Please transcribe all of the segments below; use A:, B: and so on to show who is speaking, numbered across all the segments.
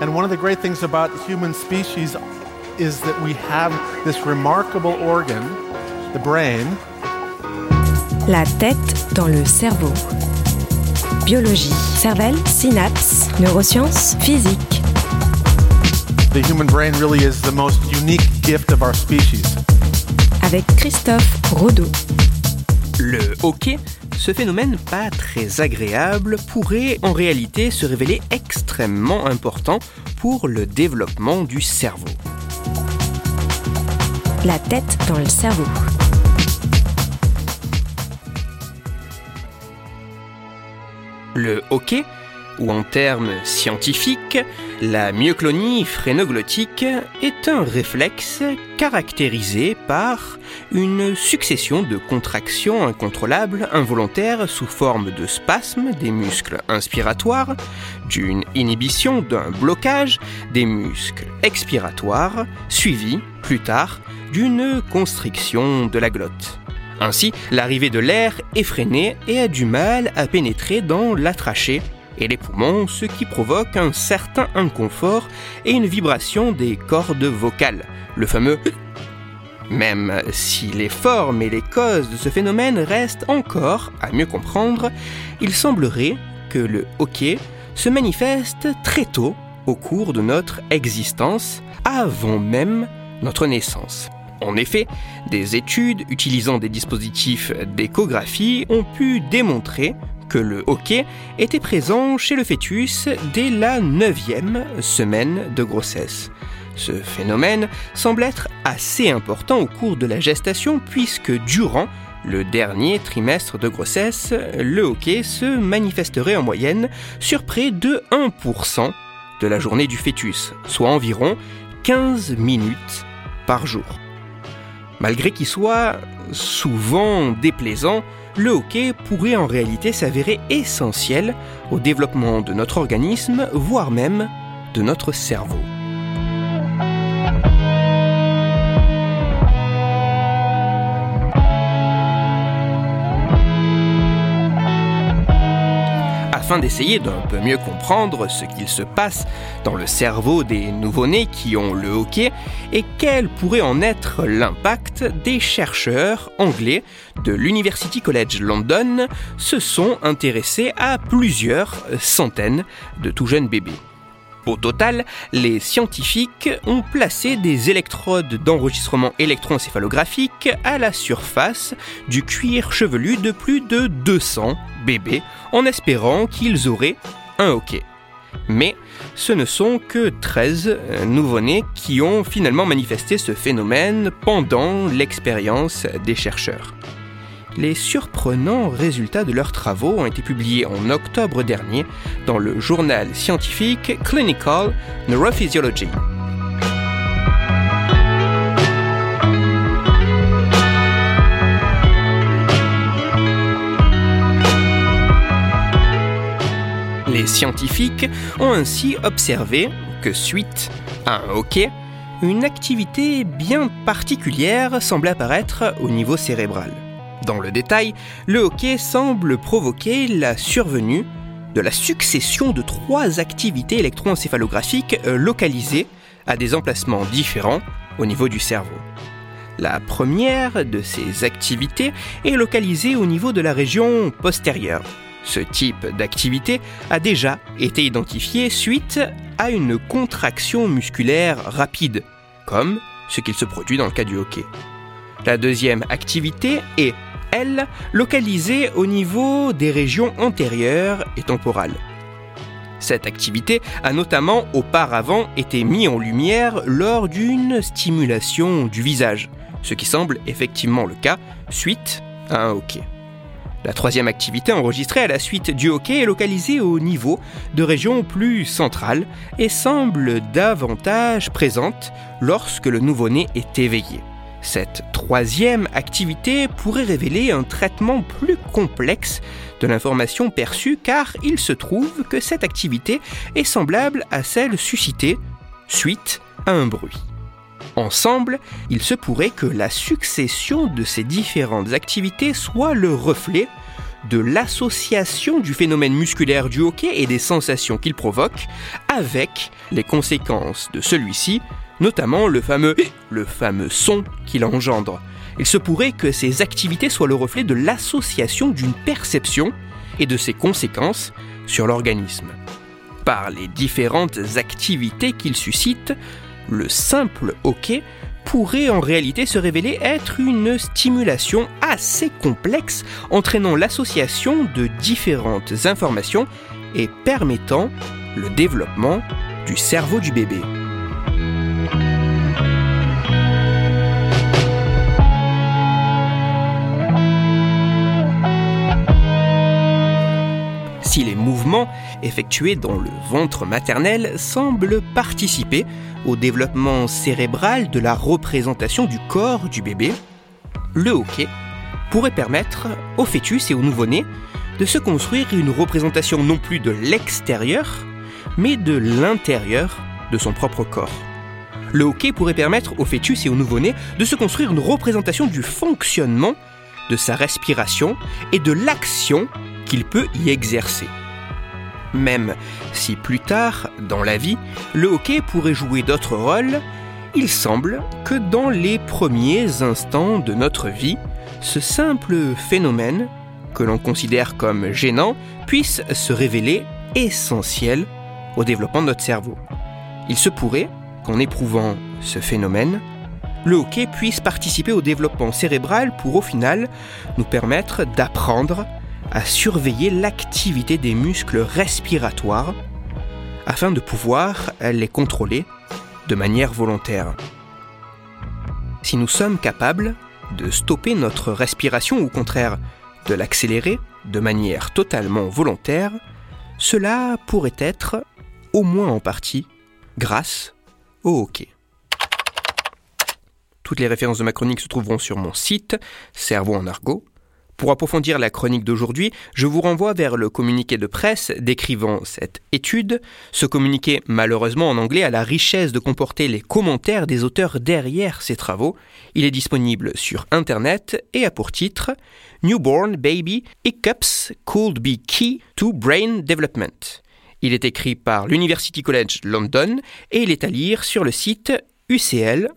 A: And one of the great things about human species is that we have this remarkable organ, the brain.
B: La tête dans le cerveau. Biologie, cervelle, synapses, neurosciences, physique.
A: The human brain really is the most unique gift of our species.
B: Avec Christophe Rodeau.
C: Le hockey, ce phénomène pas très agréable, pourrait en réalité se révéler extrêmement important pour le développement du cerveau.
B: La tête dans le cerveau.
C: Le hockey, ou en termes scientifiques, la myoclonie phrénoglottique est un réflexe caractérisé par une succession de contractions incontrôlables involontaires sous forme de spasmes des muscles inspiratoires, d'une inhibition d'un blocage des muscles expiratoires, suivi, plus tard, d'une constriction de la glotte. Ainsi, l'arrivée de l'air est freinée et a du mal à pénétrer dans la trachée et les poumons, ce qui provoque un certain inconfort et une vibration des cordes vocales, le fameux même si les formes et les causes de ce phénomène restent encore à mieux comprendre, il semblerait que le hockey se manifeste très tôt au cours de notre existence, avant même notre naissance. En effet, des études utilisant des dispositifs d'échographie ont pu démontrer le hockey était présent chez le fœtus dès la neuvième semaine de grossesse. Ce phénomène semble être assez important au cours de la gestation puisque durant le dernier trimestre de grossesse, le hockey se manifesterait en moyenne sur près de 1% de la journée du fœtus, soit environ 15 minutes par jour. Malgré qu'il soit souvent déplaisant, le hockey pourrait en réalité s'avérer essentiel au développement de notre organisme, voire même de notre cerveau. Afin d'essayer d'un peu mieux comprendre ce qu'il se passe dans le cerveau des nouveau-nés qui ont le hockey et quel pourrait en être l'impact, des chercheurs anglais de l'University College London se sont intéressés à plusieurs centaines de tout jeunes bébés. Au total, les scientifiques ont placé des électrodes d'enregistrement électroencéphalographique à la surface du cuir chevelu de plus de 200 bébés en espérant qu'ils auraient un hockey. Mais ce ne sont que 13 nouveau-nés qui ont finalement manifesté ce phénomène pendant l'expérience des chercheurs. Les surprenants résultats de leurs travaux ont été publiés en octobre dernier dans le journal scientifique Clinical Neurophysiology. Les scientifiques ont ainsi observé que suite à un hockey, une activité bien particulière semble apparaître au niveau cérébral. Dans le détail, le hockey semble provoquer la survenue de la succession de trois activités électroencéphalographiques localisées à des emplacements différents au niveau du cerveau. La première de ces activités est localisée au niveau de la région postérieure. Ce type d'activité a déjà été identifié suite à une contraction musculaire rapide, comme ce qu'il se produit dans le cas du hockey. La deuxième activité est, localisée au niveau des régions antérieures et temporales. Cette activité a notamment auparavant été mise en lumière lors d'une stimulation du visage, ce qui semble effectivement le cas suite à un hockey. La troisième activité enregistrée à la suite du hockey est localisée au niveau de régions plus centrales et semble davantage présente lorsque le nouveau-né est éveillé. Cette troisième activité pourrait révéler un traitement plus complexe de l'information perçue car il se trouve que cette activité est semblable à celle suscitée suite à un bruit. Ensemble, il se pourrait que la succession de ces différentes activités soit le reflet de l'association du phénomène musculaire du hockey et des sensations qu'il provoque avec les conséquences de celui-ci, notamment le fameux, le fameux son qu'il engendre. Il se pourrait que ces activités soient le reflet de l'association d'une perception et de ses conséquences sur l'organisme. Par les différentes activités qu'il suscite, le simple hockey pourrait en réalité se révéler être une stimulation assez complexe entraînant l'association de différentes informations et permettant le développement du cerveau du bébé. Mouvements effectués dans le ventre maternel semblent participer au développement cérébral de la représentation du corps du bébé, le hockey pourrait permettre au fœtus et au nouveau-né de se construire une représentation non plus de l'extérieur, mais de l'intérieur de son propre corps. Le hockey pourrait permettre au fœtus et au nouveau-né de se construire une représentation du fonctionnement de sa respiration et de l'action qu'il peut y exercer. Même si plus tard, dans la vie, le hockey pourrait jouer d'autres rôles, il semble que dans les premiers instants de notre vie, ce simple phénomène, que l'on considère comme gênant, puisse se révéler essentiel au développement de notre cerveau. Il se pourrait qu'en éprouvant ce phénomène, le hockey puisse participer au développement cérébral pour au final nous permettre d'apprendre à surveiller l'activité des muscles respiratoires afin de pouvoir les contrôler de manière volontaire. Si nous sommes capables de stopper notre respiration ou au contraire de l'accélérer de manière totalement volontaire, cela pourrait être, au moins en partie, grâce au hockey. Toutes les références de ma chronique se trouveront sur mon site, Cerveau en argot, pour approfondir la chronique d'aujourd'hui, je vous renvoie vers le communiqué de presse décrivant cette étude. Ce communiqué, malheureusement en anglais, a la richesse de comporter les commentaires des auteurs derrière ces travaux. Il est disponible sur Internet et a pour titre Newborn Baby Hiccups Could Be Key to Brain Development. Il est écrit par l'University College London et il est à lire sur le site ucl.ac.uk.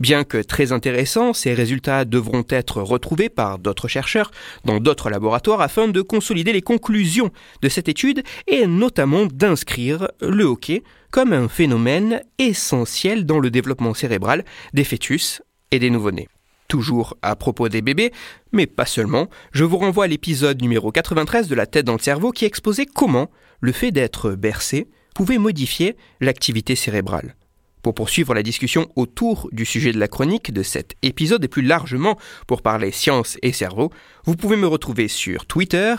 C: Bien que très intéressants, ces résultats devront être retrouvés par d'autres chercheurs dans d'autres laboratoires afin de consolider les conclusions de cette étude et notamment d'inscrire le hockey comme un phénomène essentiel dans le développement cérébral des fœtus et des nouveau-nés. Toujours à propos des bébés, mais pas seulement, je vous renvoie à l'épisode numéro 93 de La tête dans le cerveau qui exposait comment le fait d'être bercé pouvait modifier l'activité cérébrale. Pour poursuivre la discussion autour du sujet de la chronique de cet épisode et plus largement pour parler science et cerveau, vous pouvez me retrouver sur Twitter,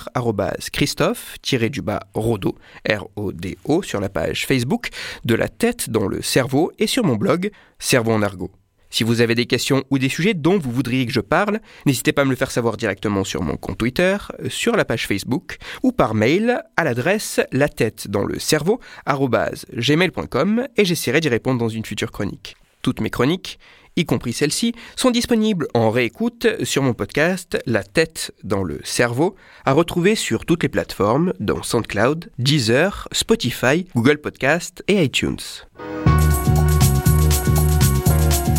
C: Christophe-Rodo, R-O-D-O, sur la page Facebook de la tête dans le cerveau et sur mon blog Cerveau en argot. Si vous avez des questions ou des sujets dont vous voudriez que je parle, n'hésitez pas à me le faire savoir directement sur mon compte Twitter, sur la page Facebook ou par mail à l'adresse la tête dans le cerveau gmail.com et j'essaierai d'y répondre dans une future chronique. Toutes mes chroniques, y compris celles-ci, sont disponibles en réécoute sur mon podcast La tête dans le cerveau, à retrouver sur toutes les plateformes dont SoundCloud, Deezer, Spotify, Google Podcast et iTunes.